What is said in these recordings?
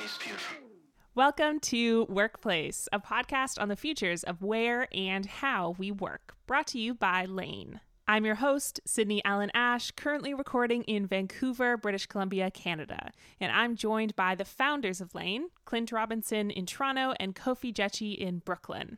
He's beautiful. Welcome to Workplace, a podcast on the futures of where and how we work, brought to you by Lane. I'm your host, Sydney Allen Ash, currently recording in Vancouver, British Columbia, Canada. And I'm joined by the founders of Lane, Clint Robinson in Toronto and Kofi Jechi in Brooklyn.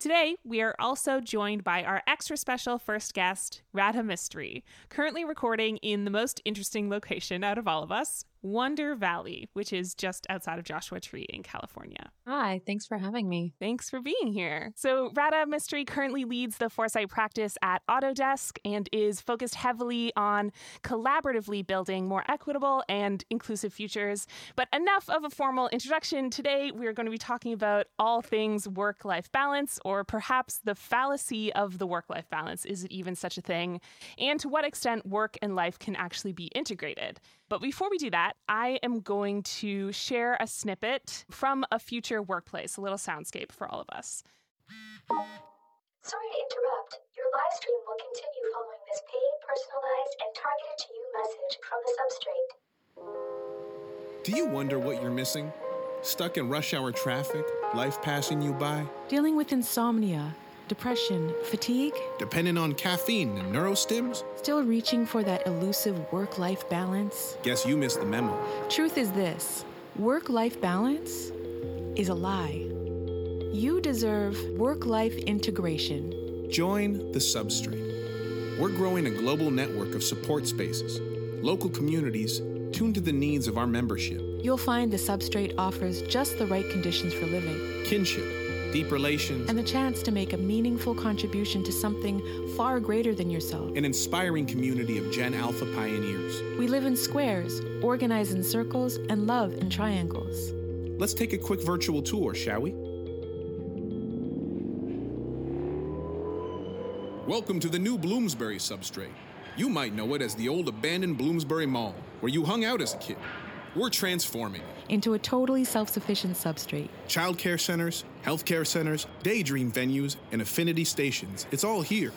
Today, we are also joined by our extra special first guest, Radha Mistry, currently recording in the most interesting location out of all of us, Wonder Valley, which is just outside of Joshua Tree in California. Hi, thanks for having me. Thanks for being here. So, Radha Mistry currently leads the Foresight practice at Autodesk and is focused heavily on collaboratively building more equitable and inclusive futures. But enough of a formal introduction. Today, we're going to be talking about all things work life balance, or perhaps the fallacy of the work life balance. Is it even such a thing? And to what extent work and life can actually be integrated. But before we do that, I am going to share a snippet from a future workplace, a little soundscape for all of us. Sorry to interrupt. Your live stream will continue following this paid, personalized, and targeted to you message from the substrate. Do you wonder what you're missing? Stuck in rush hour traffic, life passing you by? Dealing with insomnia, depression, fatigue? Dependent on caffeine and neurostims? Still reaching for that elusive work life balance? Guess you missed the memo. Truth is this work life balance is a lie. You deserve work life integration. Join the substrate. We're growing a global network of support spaces, local communities tuned to the needs of our membership. You'll find the substrate offers just the right conditions for living Kinship, deep relations, and the chance to make a meaningful contribution to something far greater than yourself. an inspiring community of Gen Alpha pioneers. We live in squares, organize in circles, and love in triangles. Let's take a quick virtual tour, shall we? Welcome to the new Bloomsbury substrate. You might know it as the old abandoned Bloomsbury Mall, where you hung out as a kid. We're transforming it. Into a totally self sufficient substrate. Childcare centers, healthcare centers, daydream venues, and affinity stations. It's all here.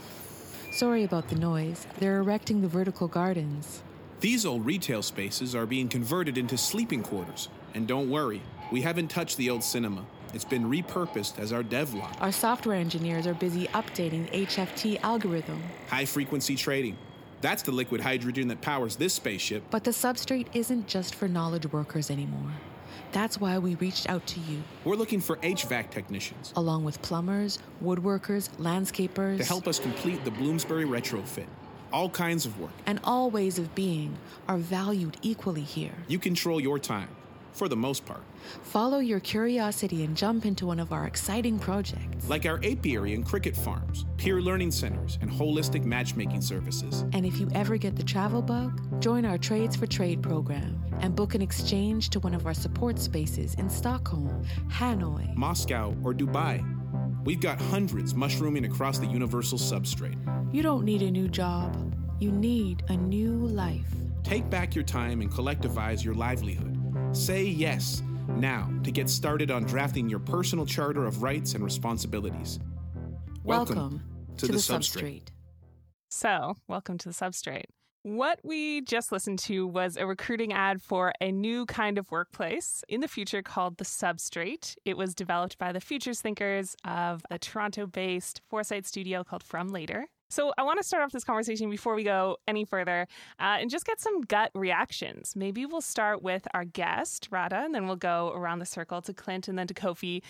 Sorry about the noise. They're erecting the vertical gardens. These old retail spaces are being converted into sleeping quarters. And don't worry, we haven't touched the old cinema. It's been repurposed as our dev lot. Our software engineers are busy updating HFT algorithm. High frequency trading. That's the liquid hydrogen that powers this spaceship. But the substrate isn't just for knowledge workers anymore. That's why we reached out to you, We're looking for HVAC technicians along with plumbers, woodworkers, landscapers, to help us complete the Bloomsbury retrofit. All kinds of work. and all ways of being are valued equally here. You control your time, for the most part. Follow your curiosity and jump into one of our exciting projects. Like our apiary and cricket farms, peer learning centers, and holistic matchmaking services. And if you ever get the travel bug, join our Trades for Trade program and book an exchange to one of our support spaces in Stockholm, Hanoi, Moscow, or Dubai. We've got hundreds mushrooming across the universal substrate. You don't need a new job. You need a new life. Take back your time and collectivize your livelihood. Say yes now to get started on drafting your personal charter of rights and responsibilities. Welcome, to, the, substrate. So, welcome to the substrate. What we just listened to was a recruiting ad for a new kind of workplace in the future called the Substrate. It was developed by the futures thinkers of a Toronto based Foresight studio called From Later. So, I want to start off this conversation before we go any further uh, and just get some gut reactions. Maybe we'll start with our guest, Radha, and then we'll go around the circle to Clint and then to Kofi.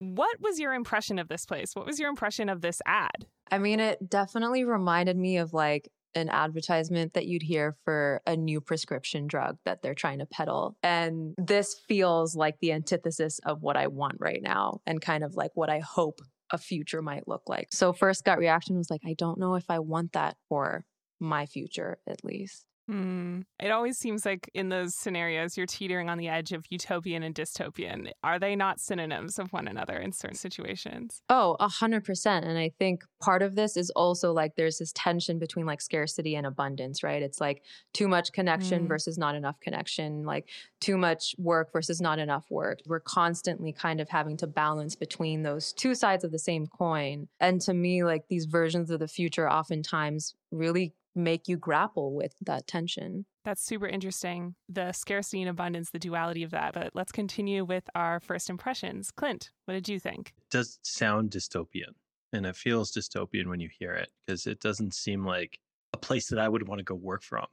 What was your impression of this place? What was your impression of this ad? I mean, it definitely reminded me of like an advertisement that you'd hear for a new prescription drug that they're trying to peddle. And this feels like the antithesis of what I want right now and kind of like what I hope a future might look like. So, first gut reaction was like, I don't know if I want that for my future, at least. Hmm. It always seems like in those scenarios, you're teetering on the edge of utopian and dystopian. Are they not synonyms of one another in certain situations? Oh, a hundred percent. And I think part of this is also like there's this tension between like scarcity and abundance, right? It's like too much connection Mm. versus not enough connection, like too much work versus not enough work. We're constantly kind of having to balance between those two sides of the same coin. And to me, like these versions of the future oftentimes really make you grapple with that tension. That's super interesting. The scarcity and abundance, the duality of that. But let's continue with our first impressions. Clint, what did you think? It does sound dystopian and it feels dystopian when you hear it because it doesn't seem like a place that I would want to go work from.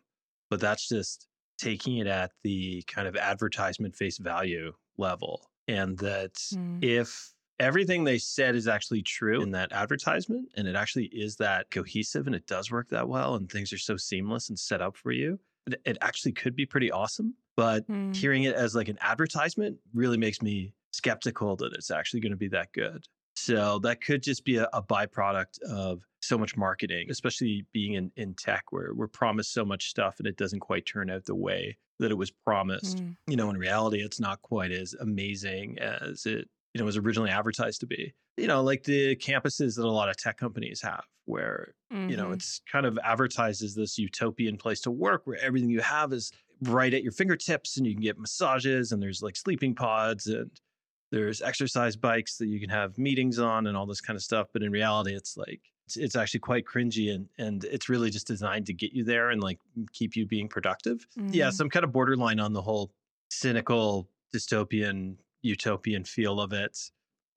But that's just taking it at the kind of advertisement face value level. And that Mm. if everything they said is actually true in that advertisement and it actually is that cohesive and it does work that well and things are so seamless and set up for you, it, actually could be pretty awesome. But Mm. hearing it as like an advertisement really makes me skeptical that it's actually going to be that good. So that could just be a, a byproduct of so much marketing, especially being in, in tech where we're promised so much stuff and it doesn't quite turn out the way that it was promised. Mm. You know, in reality, it's not quite as amazing as it, you know, was originally advertised to be. You know, like the campuses that a lot of tech companies have where you know Mhm. it's kind of advertised as this utopian place to work where everything you have is right at your fingertips and you can get massages and there's like sleeping pods and there's exercise bikes that you can have meetings on and all this kind of stuff but in reality it's like it's, it's actually quite cringy and and it's really just designed to get you there and like keep you being productive yeah Mm. some kind of borderline on the whole cynical dystopian utopian feel of it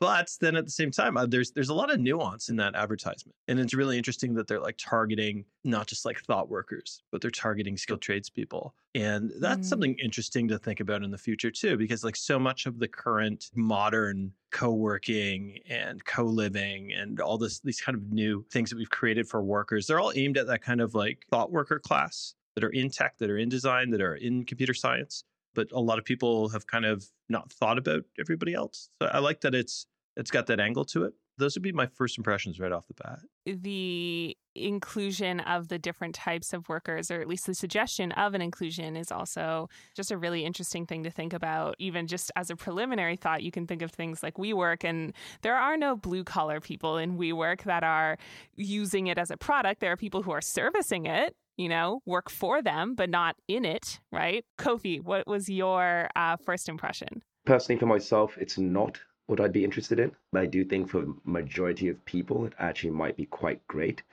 but then at the same time uh, there's there's a lot of nuance in that advertisement and it's really interesting that they're like targeting not just like thought workers but they're targeting skilled tradespeople and that's Mm. something interesting to think about in the future too because like so much of the current modern co-working and co-living and all this these kind of new things that we've created for workers they're all aimed at that kind of like thought worker class that are in tech that are in design that are in computer science but a lot of people have kind of not thought about everybody else. So I like that it's it's got that angle to it. Those would be my first impressions right off the bat. the inclusion of the different types of workers, or at least the suggestion of an inclusion, is also just a really interesting thing to think about. Even just as a preliminary thought, you can think of things like WeWork, and there are no blue collar people in WeWork that are using it as a product. There are people who are servicing it. You know, work for them, but not in it, right? Kofi, what was your uh, first impression? Personally, for myself, it's not what I'd be interested in. But I do think for majority of people, it actually might be quite great.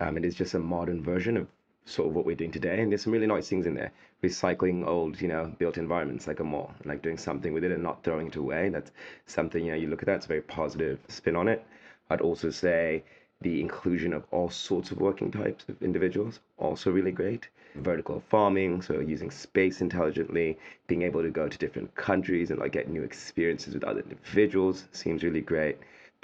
Um, it is just a modern version of sort of what we're doing today, and there's some really nice things in there. Recycling old, you know, built environments like a mall, like doing something with it and not throwing it away. That's something you know you look at that. It's a very positive spin on it. I'd also say the inclusion of all sorts of working types of individuals also really great vertical farming so using space intelligently being able to go to different countries and like get new experiences with other individuals seems really great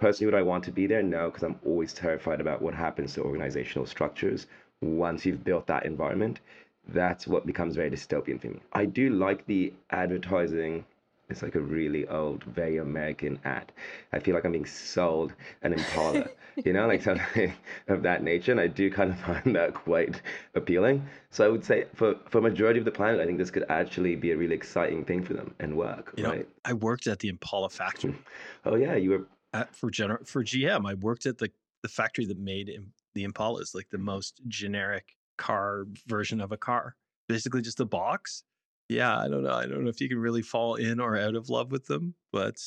personally would i want to be there no because i'm always terrified about what happens to organizational structures once you've built that environment that's what becomes very dystopian for me i do like the advertising it's like a really old, very American ad. I feel like I'm being sold an Impala, you know, like something of that nature. And I do kind of find that quite appealing. So I would say for, for majority of the planet, I think this could actually be a really exciting thing for them and work, You know, right? I worked at the Impala factory Oh yeah, you were at, for Gener- for GM. I worked at the the factory that made Im- the Impalas, like the most generic car version of a car. Basically, just a box. Yeah, I don't know. I don't know if you can really fall in or out of love with them, but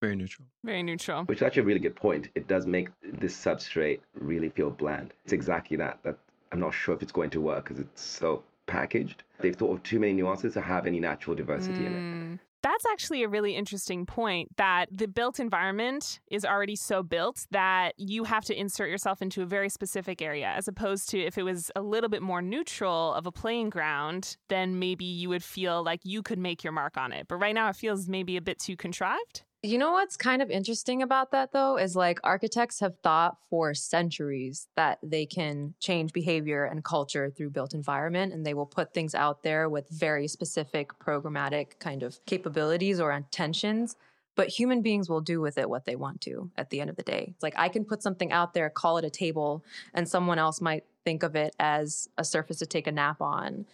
very neutral. Very neutral. which is actually a really good point. It does make this substrate really feel bland. It's exactly that. That I'm not sure if it's going to work because it's so packaged. They've thought of too many nuances to have any natural diversity in it. Mm. That's actually a really interesting point that the built environment is already so built that you have to insert yourself into a very specific area, as opposed to if it was a little bit more neutral of a playing ground, then maybe you would feel like you could make your mark on it. But right now it feels maybe a bit too contrived. You know what's kind of interesting about that though is like architects have thought for centuries that they can change behavior and culture through built environment and they will put things out there with very specific programmatic kind of capabilities or intentions but human beings will do with it what they want to at the end of the day. It's like I can put something out there, call it a table, and someone else might think of it as a surface to take a nap on.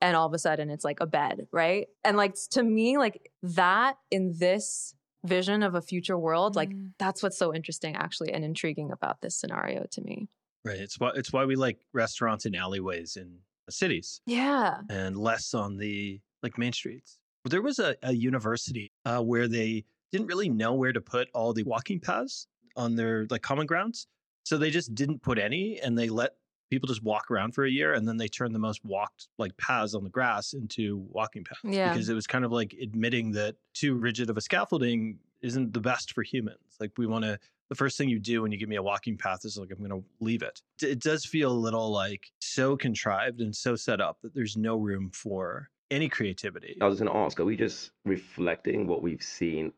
And all of a sudden it's like a bed, right? And like to me, like that in this vision of a future world, like Mm. that's what's so interesting actually and intriguing about this scenario to me. Right. It's why it's why we like restaurants in alleyways in cities Yeah. and less on the like main streets. There was a, a university uh, where they didn't really know where to put all the walking paths on their like common grounds, so they just didn't put any, and they let people just walk around for a year and then they turn the most walked like paths on the grass into walking paths Yeah. because it was kind of like admitting that too rigid of a scaffolding isn't the best for humans. Like we want to the first thing you do when you give me a walking path is like i'm going to leave it. It does feel a little like so contrived and so set up that there's no room for any creativity. I was going to ask, are we just reflecting what we've seen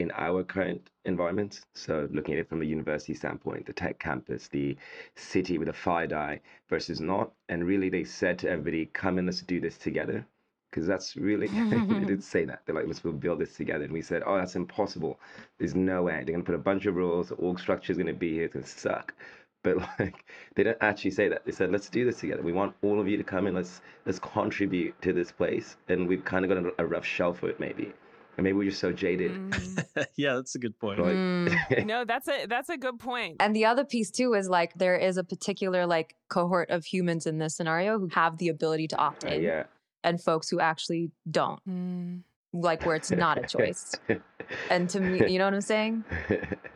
in our current environment? So, looking at it from a university standpoint, the tech campus, the city with a fire dye versus not. And really, they said to everybody, come in, let's do this together. Because that's really, they did say that. They're like, let's build this together. And we said, oh, that's impossible. There's no way. They're going to put a bunch of rules. The org structure is going to be here. It's going to suck but like they don't actually say that they said let's do this together we want all of you to come in let's let's contribute to this place and we've kind of got a, a rough shell for it maybe and maybe we're just so jaded Mm. yeah that's a good point Right. Mm. no, that's a that's a good point. And the other piece too is like there is a particular like cohort of humans in this scenario who have the ability to opt Uh, in yeah and folks who actually don't, Mm. like where it's not a choice. And to me, you know what I'm saying?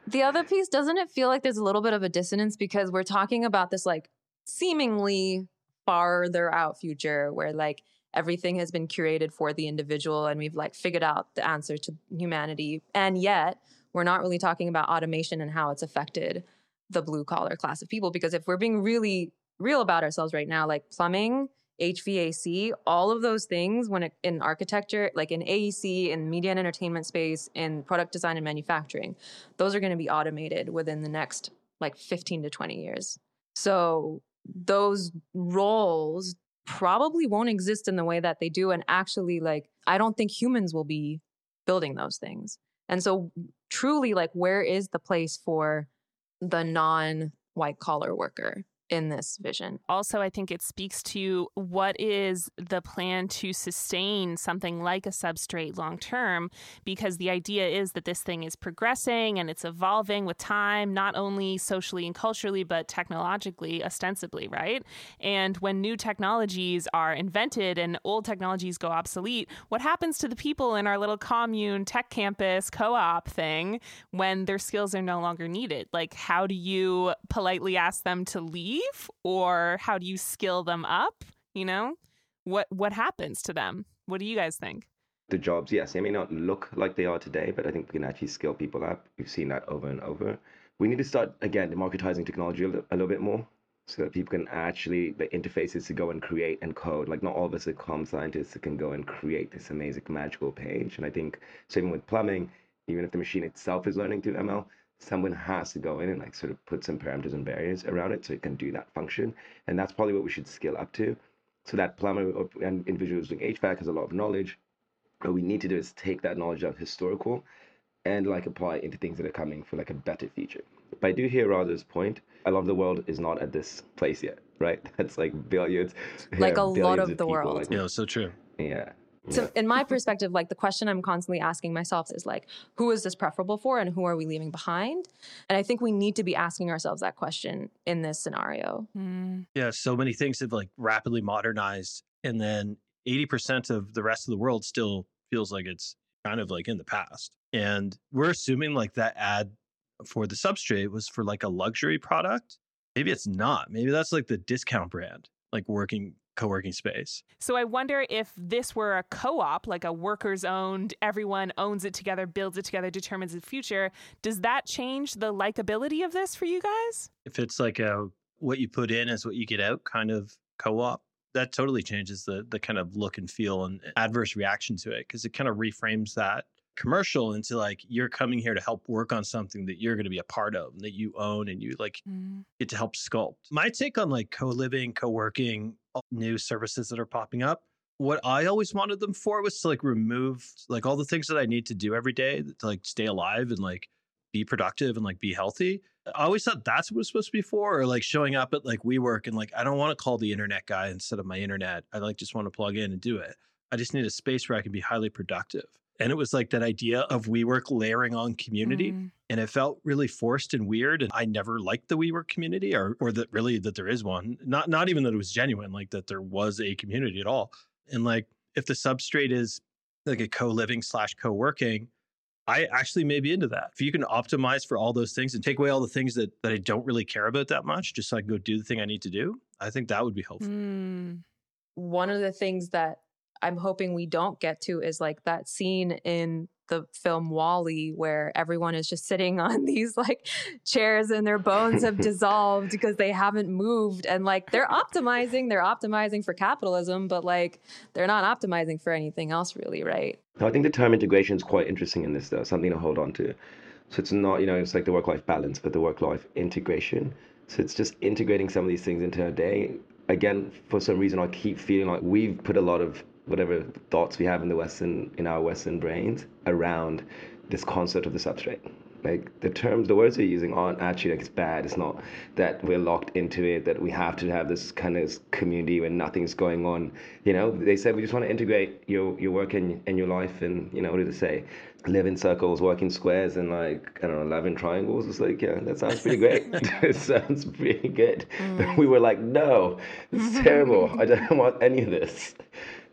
The other piece, doesn't it feel like there's a little bit of a dissonance because we're talking about this like seemingly farther out future where like everything has been curated for the individual and we've like figured out the answer to humanity. And yet we're not really talking about automation and how it's affected the blue collar class of people. Because if we're being really real about ourselves right now, like plumbing, HVAC, all of those things when it, in architecture, like in AEC, in media and entertainment space, in product design and manufacturing, those are going to be automated within the next like 15 to 20 years. So those roles probably won't exist in the way that they do. And actually, like, I don't think humans will be building those things. And so, truly, like, where is the place for the non white collar worker in this vision? also i think it speaks to what is the plan to sustain something like a substrate long term? Because the idea is that this thing is progressing and it's evolving with time not only socially and culturally but technologically ostensibly right? And when new technologies are invented and old technologies go obsolete what happens to the people in our little commune tech campus co-op thing when their skills are no longer needed? Like how do you politely ask them to leave or how do you skill them up? You know what what happens to them? What do you guys think? The jobs yes they may not look like they are today but i think we can actually skill people up. We've seen that over and over. We need to start again democratizing technology a little, a little bit more so that people can actually the interfaces to go and create and code like not all of us are com scientists that can go and create this amazing magical page. And i think same with plumbing even if the machine itself is learning through ml someone has to go in and like sort of put some parameters and barriers around it so it can do that function and that's probably what we should scale up to so that plumber or, and individuals doing hvac has a lot of knowledge what we need to do is take that knowledge of historical and like apply it into things that are coming for like a better future. But I do hear Radha's point. A lot of the world is not at this place yet, right? That's like billions. Like a lot billions of the people, world. like- yeah so true yeah. So, in my perspective, like the question I'm constantly asking myself is like, who is this preferable for and who are we leaving behind? And I think we need to be asking ourselves that question in this scenario. Mm. Yeah, so many things have like rapidly modernized, and then 80% of the rest of the world still feels like it's kind of like in the past. And we're assuming like that ad for the substrate was for like a luxury product. Maybe it's not. Maybe that's like the discount brand, like working co working space. So I wonder if this were a co-op, like a workers owned, everyone owns it together, builds it together, determines the future. Does that change the likability of this for you guys? If it's like a what you put in is what you get out kind of co op, that totally changes the the kind of look and feel and adverse reaction to it because it kind of reframes that commercial into like you're coming here to help work on something that you're going to be a part of and that you own and you like mm. get to help sculpt. My take on like co-living, co-working, new services that are popping up. What I always wanted them for was to like remove like all the things that I need to do every day to like stay alive and like be productive and like be healthy. I always thought that's what it was supposed to be for, or like showing up at like WeWork and like I don't want to call the internet guy instead of my internet. I like just want to plug in and do it. I just need a space where I can be highly productive. And it was like that idea of WeWork layering on community Mm. and it felt really forced and weird and i never liked the WeWork community or or that really that there is one not not even that it was genuine like that there was a community at all and like if the substrate is like a co-living slash co-working i actually may be into that if you can optimize for all those things and take away all the things that that i don't really care about that much just so i can go do the thing i need to do I think that would be helpful. Mm. One of the things that I'm hoping we don't get to is like that scene in the film WALL-E where everyone is just sitting on these like chairs and their bones have dissolved because they haven't moved. And like they're optimizing they're optimizing for capitalism but like they're not optimizing for anything else really right? I think the term integration is quite interesting in this though. Something to hold on to. So it's not you know it's like the work life balance but the work life integration. So it's just integrating some of these things into our day. Again for some reason I keep feeling like we've put a lot of whatever thoughts we have in the Western in our Western brains around this concept of the substrate. Like the terms, the words we're using aren't actually like it's bad. It's not that we're locked into it. That we have to have this kind of community where nothing's going on. You know, they said we just want to integrate your your work and and your life. And you know, what did it say? Live in circles, work in squares, and like I don't know, live in triangles. It's like yeah, that sounds pretty great. it sounds pretty good. Mm. We were like, no, it's terrible. I don't want any of this.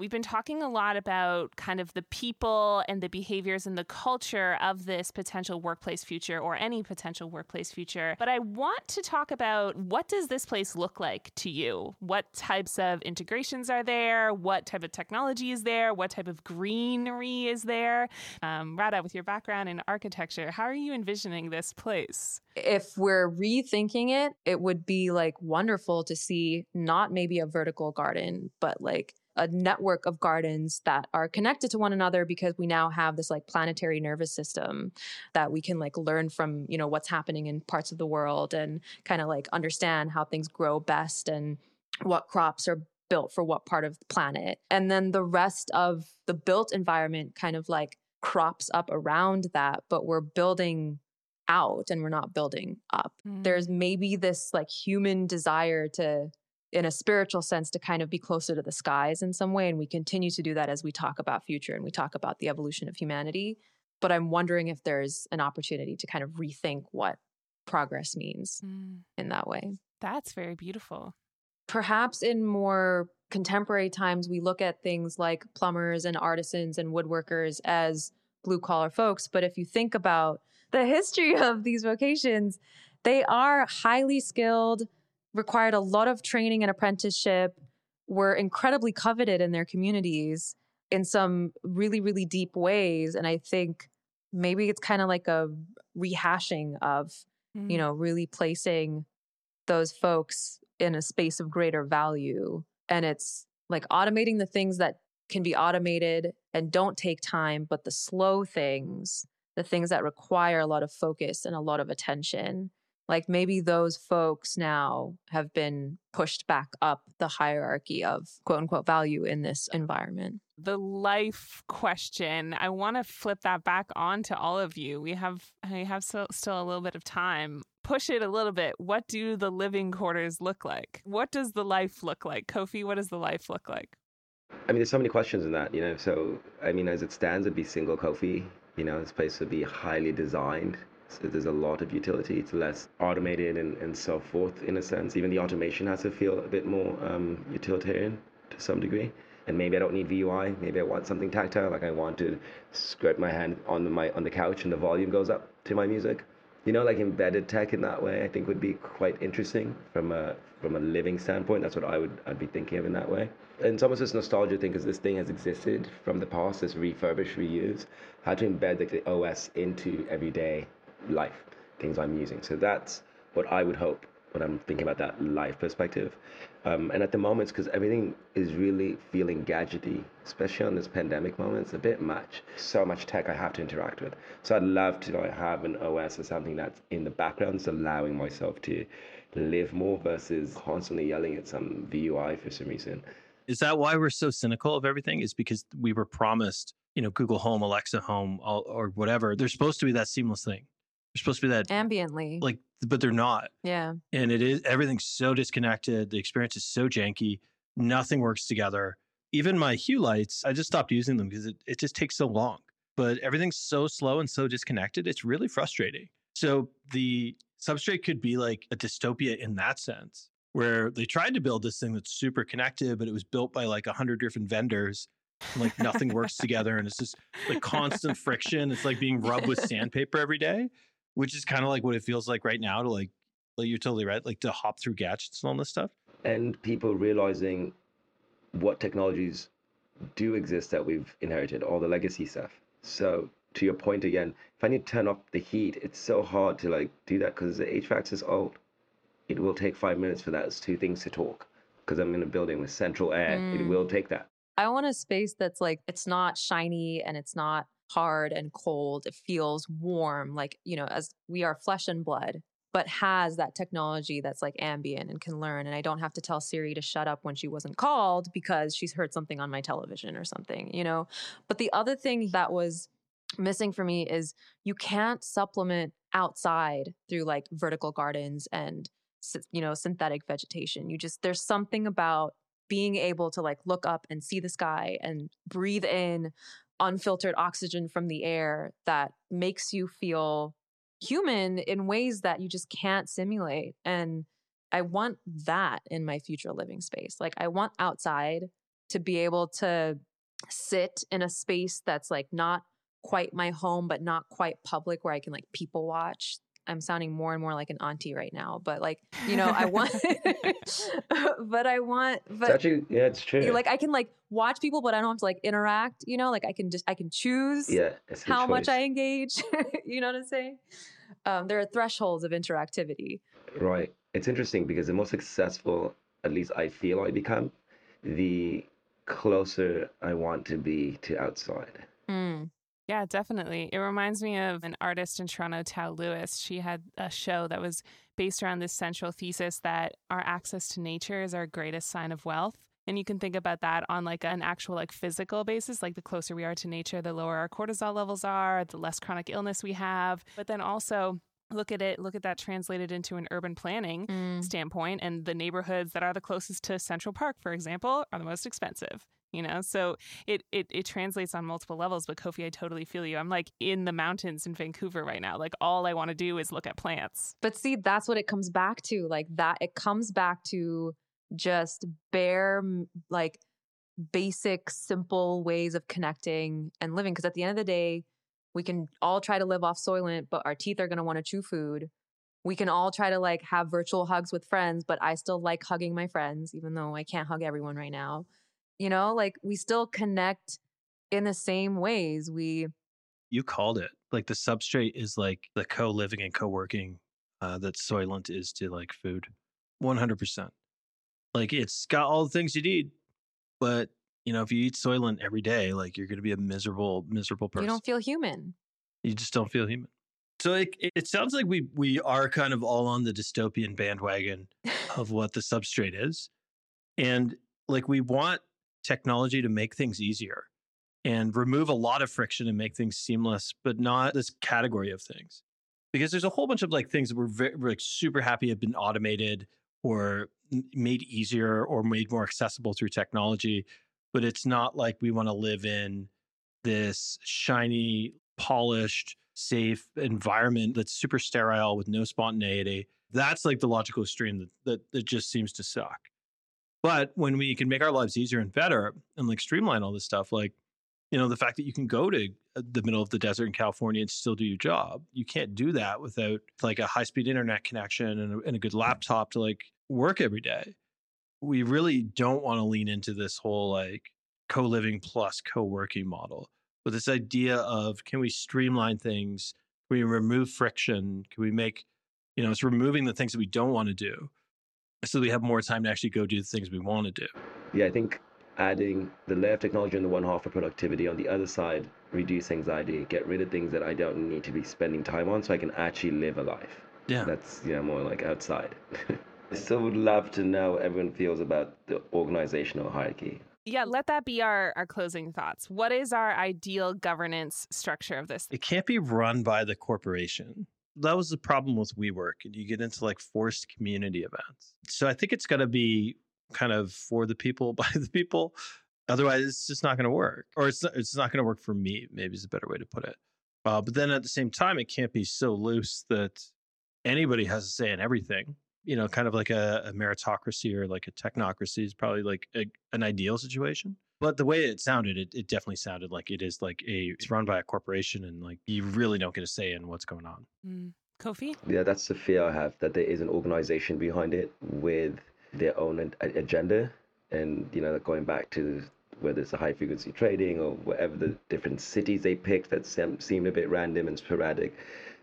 We've been talking a lot about kind of the people and the behaviors and the culture of this potential workplace future or any potential workplace future. But I want to talk about what does this place look like to you? What types of integrations are there? What type of technology is there? What type of greenery is there? Um, Radha, with your background in architecture, how are you envisioning this place? If we're rethinking it, it would be like wonderful to see not maybe a vertical garden, but like a network of gardens that are connected to one another because we now have this like planetary nervous system that we can like learn from you know what's happening in parts of the world and kind of like understand how things grow best and what crops are built for what part of the planet and then the rest of the built environment kind of like crops up around that but we're building out and we're not building up mm. there's maybe this like human desire to in a spiritual sense to kind of be closer to the skies in some way and we continue to do that as we talk about future and we talk about the evolution of humanity but i'm wondering if there's an opportunity to kind of rethink what progress means mm. in that way that's very beautiful perhaps in more contemporary times we look at things like plumbers and artisans and woodworkers as blue collar folks but if you think about the history of these vocations they are highly skilled required a lot of training and apprenticeship, were incredibly coveted in their communities in some really, really deep ways. And I think maybe it's kind of like a rehashing of, mm. you know, really placing those folks in a space of greater value. And it's like automating the things that can be automated and don't take time, but the slow things, the things that require a lot of focus and a lot of attention like maybe those folks now have been pushed back up the hierarchy of quote unquote value in this environment. The life question, I want to flip that back on to all of you. We have we have still, still a little bit of time. Push it a little bit. What do the living quarters look like? What does the life look like? Kofi, what does the life look like? I mean, there's so many questions in that, you know. So, I mean, as it stands, it'd be single Kofi. You know, this place would be highly designed so there's a lot of utility. It's less automated and, and so forth in a sense. Even the automation has to feel a bit more um, utilitarian to some degree. And maybe I don't need VUI. Maybe I want something tactile. Like I want to scrape my hand on the, my on the couch and the volume goes up to my music. You know, like embedded tech in that way, I think would be quite interesting from a from a living standpoint. That's what I would I'd be thinking of in that way. And it's almost this nostalgia thing because this thing has existed from the past, this refurbish, reuse. How to embed the OS into everyday life, things I'm using. So that's what I would hope when I'm thinking about that life perspective. Um, and at the moment, because everything is really feeling gadgety, especially on this pandemic moment, it's a bit much. So much tech I have to interact with. So I'd love to know, have an OS or something that's in the background, that's allowing myself to live more versus constantly yelling at some VUI for some reason. Is that why we're so cynical of everything? Is because we were promised, you know, Google Home, Alexa Home, or whatever. There's supposed to be that seamless thing. They're supposed to be that ambiently, like, but they're not. Yeah. And it is everything's so disconnected. The experience is so janky. Nothing works together. Even my Hue lights, I just stopped using them because it, it just takes so long. But everything's so slow and so disconnected. It's really frustrating. So the substrate could be like a dystopia in that sense, where they tried to build this thing that's super connected, but it was built by like a hundred different vendors. like nothing works together and it's just like constant friction. It's like being rubbed with sandpaper every day which is kind of like what it feels like right now to like like you're totally right like to hop through gadgets and all this stuff and people realizing what technologies do exist that we've inherited, all the legacy stuff. So to your point again, if I need to turn off the heat, it's so hard to like do that because the HVAC is old. It will take five minutes for those two things to talk because I'm in a building with central air. It Mm. will take that. I want a space that's like it's not shiny and it's not hard and cold. It feels warm, like, you know, as we are flesh and blood, but has that technology that's like ambient and can learn. And I don't have to tell Siri to shut up when she wasn't called because she's heard something on my television or something, you know? But the other thing that was missing for me is you can't supplement outside through like vertical gardens and you know synthetic vegetation you just there's something about being able to like look up and see the sky and breathe in unfiltered oxygen from the air that makes you feel human in ways that you just can't simulate and i want that in my future living space. Like i want outside to be able to sit in a space that's like not quite my home but not quite public where i can like people watch i'm sounding more and more like an auntie right now but like you know i want but i want It's but actually, yeah, it's true. like I can like watch people, but I don't have to like interact. You know, like I can just I can choose yeah, it's how much. I engage. you know what I'm saying? Um, there are thresholds of interactivity. Right. It's interesting because the more successful, at least I feel I become, the closer I want to be to outside. Mm. Yeah, definitely. It reminds me of an artist in Toronto, Tau Lewis. She had a show that was based around this central thesis that our access to nature is our greatest sign of wealth. And you can think about that on like an actual like physical basis, like the closer we are to nature, the lower our cortisol levels are, the less chronic illness we have. But then also look at it, look at that translated into an urban planning Mm. standpoint and the neighborhoods that are the closest to Central Park, for example, are the most expensive. You know, so it, it it translates on multiple levels. But Kofi, I totally feel you. I'm like in the mountains in Vancouver right now. Like all I want to do is look at plants. But see, that's what it comes back to. Like that, it comes back to just bare, like basic, simple ways of connecting and living. Because at the end of the day, we can all try to live off Soylent, but our teeth are going to want to chew food. We can all try to like have virtual hugs with friends, but I still like hugging my friends, even though I can't hug everyone right now. You know, like we still connect in the same ways. We, You called it. Like the substrate is like the co-living and co-working uh, that Soylent is to like food. 100%. Like it's got all the things you need, but you know, if you eat Soylent every day, like you're going to be a miserable, miserable person. you don't feel human. you just don't feel human. So it, it, it sounds like we we are kind of all on the dystopian bandwagon of what the substrate is, and like we want technology to make things easier and remove a lot of friction and make things seamless, but not this category of things. Because there's a whole bunch of like things that we're, very, we're like super happy have been automated or made easier or made more accessible through technology, but it's not like we want to live in this shiny, polished, safe environment that's super sterile with no spontaneity. That's like the logical extreme that, that, that just seems to suck. But when we can make our lives easier and better and like streamline all this stuff, like, you know, the fact that you can go to uh, the middle of the desert in California and still do your job, you can't do that without like a high speed internet connection and a, and a good laptop to like work every day. We really don't want to lean into this whole like co living plus co working model. But this idea of can we streamline things? Can we remove friction? Can we make, you know, it's removing the things that we don't want to do so we have more time to actually go do the things we want to do. Yeah, I think adding the layer of technology on the one half for productivity, on the other side, reduce anxiety, get rid of things that I don't need to be spending time on so I can actually live a life. Yeah. That's, you know, more like outside. I still would love to know how everyone feels about the organizational hierarchy. Yeah, let that be our our closing thoughts. What is our ideal governance structure of this? It can't be run by the corporation. That was the problem with WeWork, and you get into like forced community events. So I think it's got to be kind of for the people, by the people. Otherwise, it's just not going to work, or it's not, it's not going to work for me. Maybe is a better way to put it. Uh, but then at the same time, it can't be so loose that anybody has a say in everything. You know, kind of like a, a meritocracy or like a technocracy is probably like a, an ideal situation. But the way it sounded, it, it definitely sounded like it is like a it's run by a corporation and like you really don't get a say in what's going on. Mm. Kofi? Yeah, that's the fear I have that there is an organization behind it with their own agenda, and you know, going back to whether it's a high frequency trading or whatever the different cities they picked that seemed a bit random and sporadic.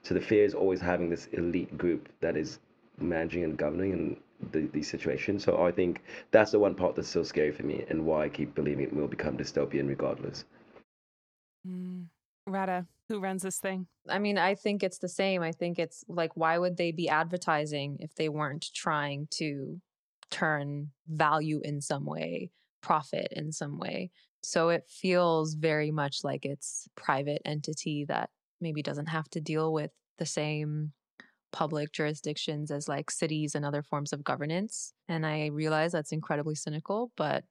So the fear is always having this elite group that is managing and governing and the, these situations. So I think that's the one part that's so scary for me and why I keep believing it will become dystopian regardless. Mm. Radha, who runs this thing? I mean, I think it's the same. I think it's like, why would they be advertising if they weren't trying to turn value in some way, profit in some way? So it feels very much like it's private entity that maybe doesn't have to deal with the same public jurisdictions as like cities and other forms of governance. And I realize that's incredibly cynical, but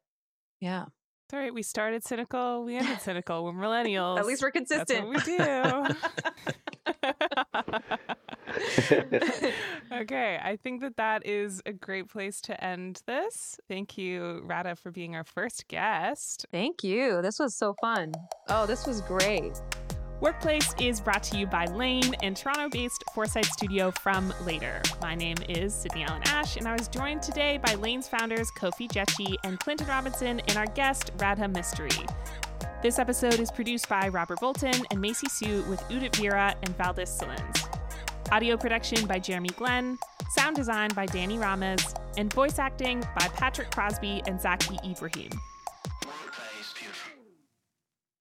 yeah. It's all right. We started cynical. We ended cynical. We're millennials. At least we're consistent. We do. okay. I think that that is a great place to end this. Thank you, Radha, for being our first guest. Thank you. This was so fun. Oh, this was great. Workplace is brought to you by Lane and Toronto based Foresight Studio from Later. My name is Sydney Allen Ash, and I was joined today by Lane's founders Kofi Jechi and Clinton Robinson and our guest Radha Mistry. This episode is produced by Robert Bolton and Macy Sue with Udit Vira and Valdis Salins. Audio production by Jeremy Glenn, sound design by Danny Ramos, and voice acting by Patrick Crosby and Zaki Ibrahim.